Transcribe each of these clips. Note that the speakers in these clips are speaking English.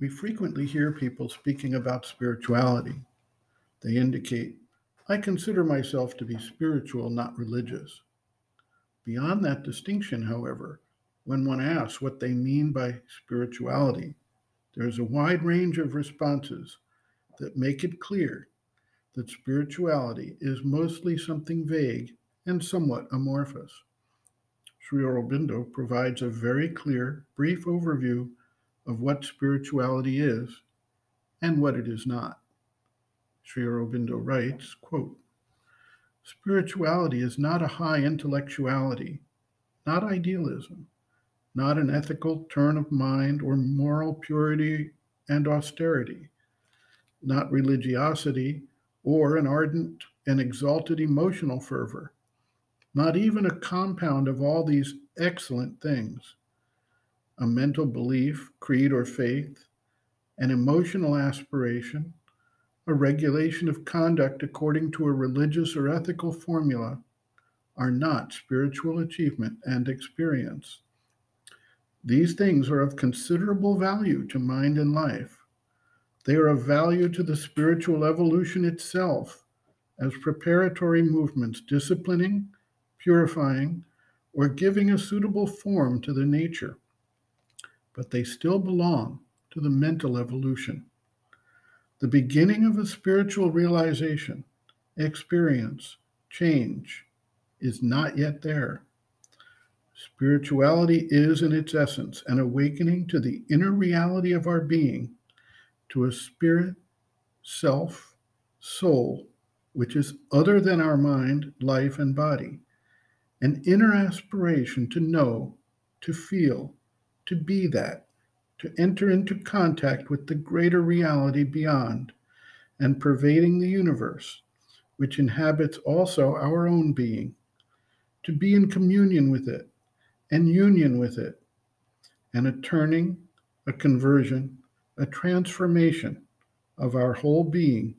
We frequently hear people speaking about spirituality. They indicate, I consider myself to be spiritual, not religious. Beyond that distinction, however, when one asks what they mean by spirituality, there is a wide range of responses that make it clear that spirituality is mostly something vague and somewhat amorphous. Sri Aurobindo provides a very clear, brief overview of what spirituality is and what it is not. Sri Aurobindo writes, quote, Spirituality is not a high intellectuality, not idealism, not an ethical turn of mind or moral purity and austerity, not religiosity or an ardent and exalted emotional fervor, not even a compound of all these excellent things a mental belief, creed, or faith, an emotional aspiration, a regulation of conduct according to a religious or ethical formula, are not spiritual achievement and experience. These things are of considerable value to mind and life. They are of value to the spiritual evolution itself as preparatory movements disciplining, purifying, or giving a suitable form to the nature. But they still belong to the mental evolution. The beginning of a spiritual realization, experience, change is not yet there. Spirituality is, in its essence, an awakening to the inner reality of our being, to a spirit, self, soul, which is other than our mind, life, and body an inner aspiration to know, to feel, to be that, to enter into contact with the greater reality beyond and pervading the universe, which inhabits also our own being, to be in communion with it and union with it, and a turning, a conversion, a transformation of our whole being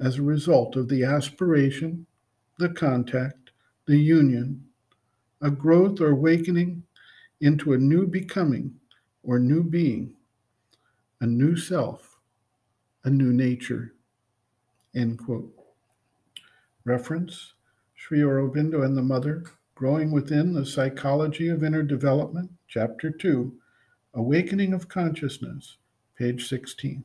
as a result of the aspiration, the contact, the union, a growth or awakening into a new becoming or new being, a new self, a new nature. End quote. Reference Sri Aurobindo and the Mother, Growing Within the Psychology of Inner Development, Chapter 2, Awakening of Consciousness, page 16.